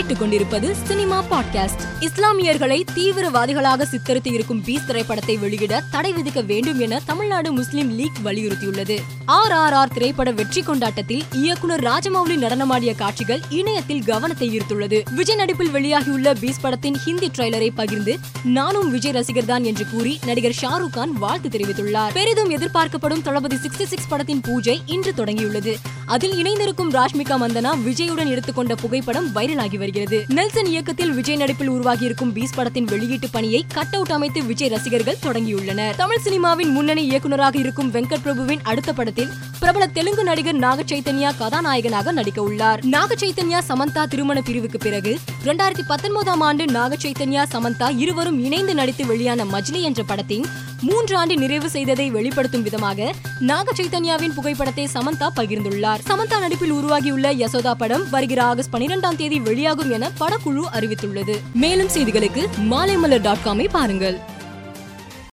கேட்டுக்கொண்டிருப்பது cinema podcast. இஸ்லாமியர்களை தீவிரவாதிகளாக சித்தரித்து இருக்கும் பீஸ் திரைப்படத்தை வெளியிட தடை விதிக்க வேண்டும் என தமிழ்நாடு முஸ்லிம் லீக் வலியுறுத்தியுள்ளது. ஆர் ஆர் ஆர் திரைப்பட வெற்றி கொண்டாட்டத்தில் இயக்குனர் ராஜமௌலி நடனமாடிய காட்சிகள் இணையத்தில் கவனத்தை ஈர்த்துள்ளது. விஜய் நடிப்பில் வெளியாகியுள்ள பீஸ் படத்தின் ஹிந்தி ட்ரெய்லரை பகிர்ந்து நானும் விஜய் ரசிகர் தான் என்று கூறி நடிகர் ஷாருக் கான் வாழ்த்து தெரிவித்துள்ளார். பெரிதும் எதிர்பார்க்கப்படும் தளபதி சிக்ஸ்டி சிக்ஸ் படத்தின் பூஜை இன்று தொடங்கியுள்ளது. அதில் இணைந்திருக்கும் ராஷ்மிகா மந்தனா விஜயுடன் எடுத்துக்கொண்ட புகைப்படம் வைரலாகி வருகிறது. வருகிறது. நெல்சன் இயக்கத்தில் விஜய் நடிப்பில் உருவாகி இருக்கும் பீஸ் படத்தின் வெளியீட்டு பணியை கட் அவுட் அமைத்து விஜய் ரசிகர்கள் தொடங்கியுள்ளனர். தமிழ் சினிமாவின் முன்னணி இயக்குநராக இருக்கும் வெங்கட் பிரபுவின் அடுத்த படத்தில் பிரபல தெலுங்கு நடிகர் நாக சைத்தன்யா கதாநாயகனாக நடிக்க உள்ளார். நாக சைத்தன்யா சமந்தா திருமண பிரிவுக்கு பிறகு இரண்டாயிரத்தி பத்தொன்பதாம் ஆண்டு நாக சைத்தன்யா சமந்தா இருவரும் இணைந்து நடித்து வெளியான மஜ்னி என்ற படத்தின் மூன்று ஆண்டு நிறைவு செய்ததை வெளிப்படுத்தும் விதமாக நாக சைத்தன்யாவின் புகைப்படத்தை சமந்தா பகிர்ந்துள்ளார். சமந்தா நடிப்பில் உருவாகியுள்ள யசோதா படம் வருகிற ஆகஸ்ட் பனிரெண்டாம் தேதி வெளியாகும் என படக்குழு அறிவித்துள்ளது. மேலும் செய்திகளுக்கு மாலைமலர் டாட் காமை பாருங்கள்.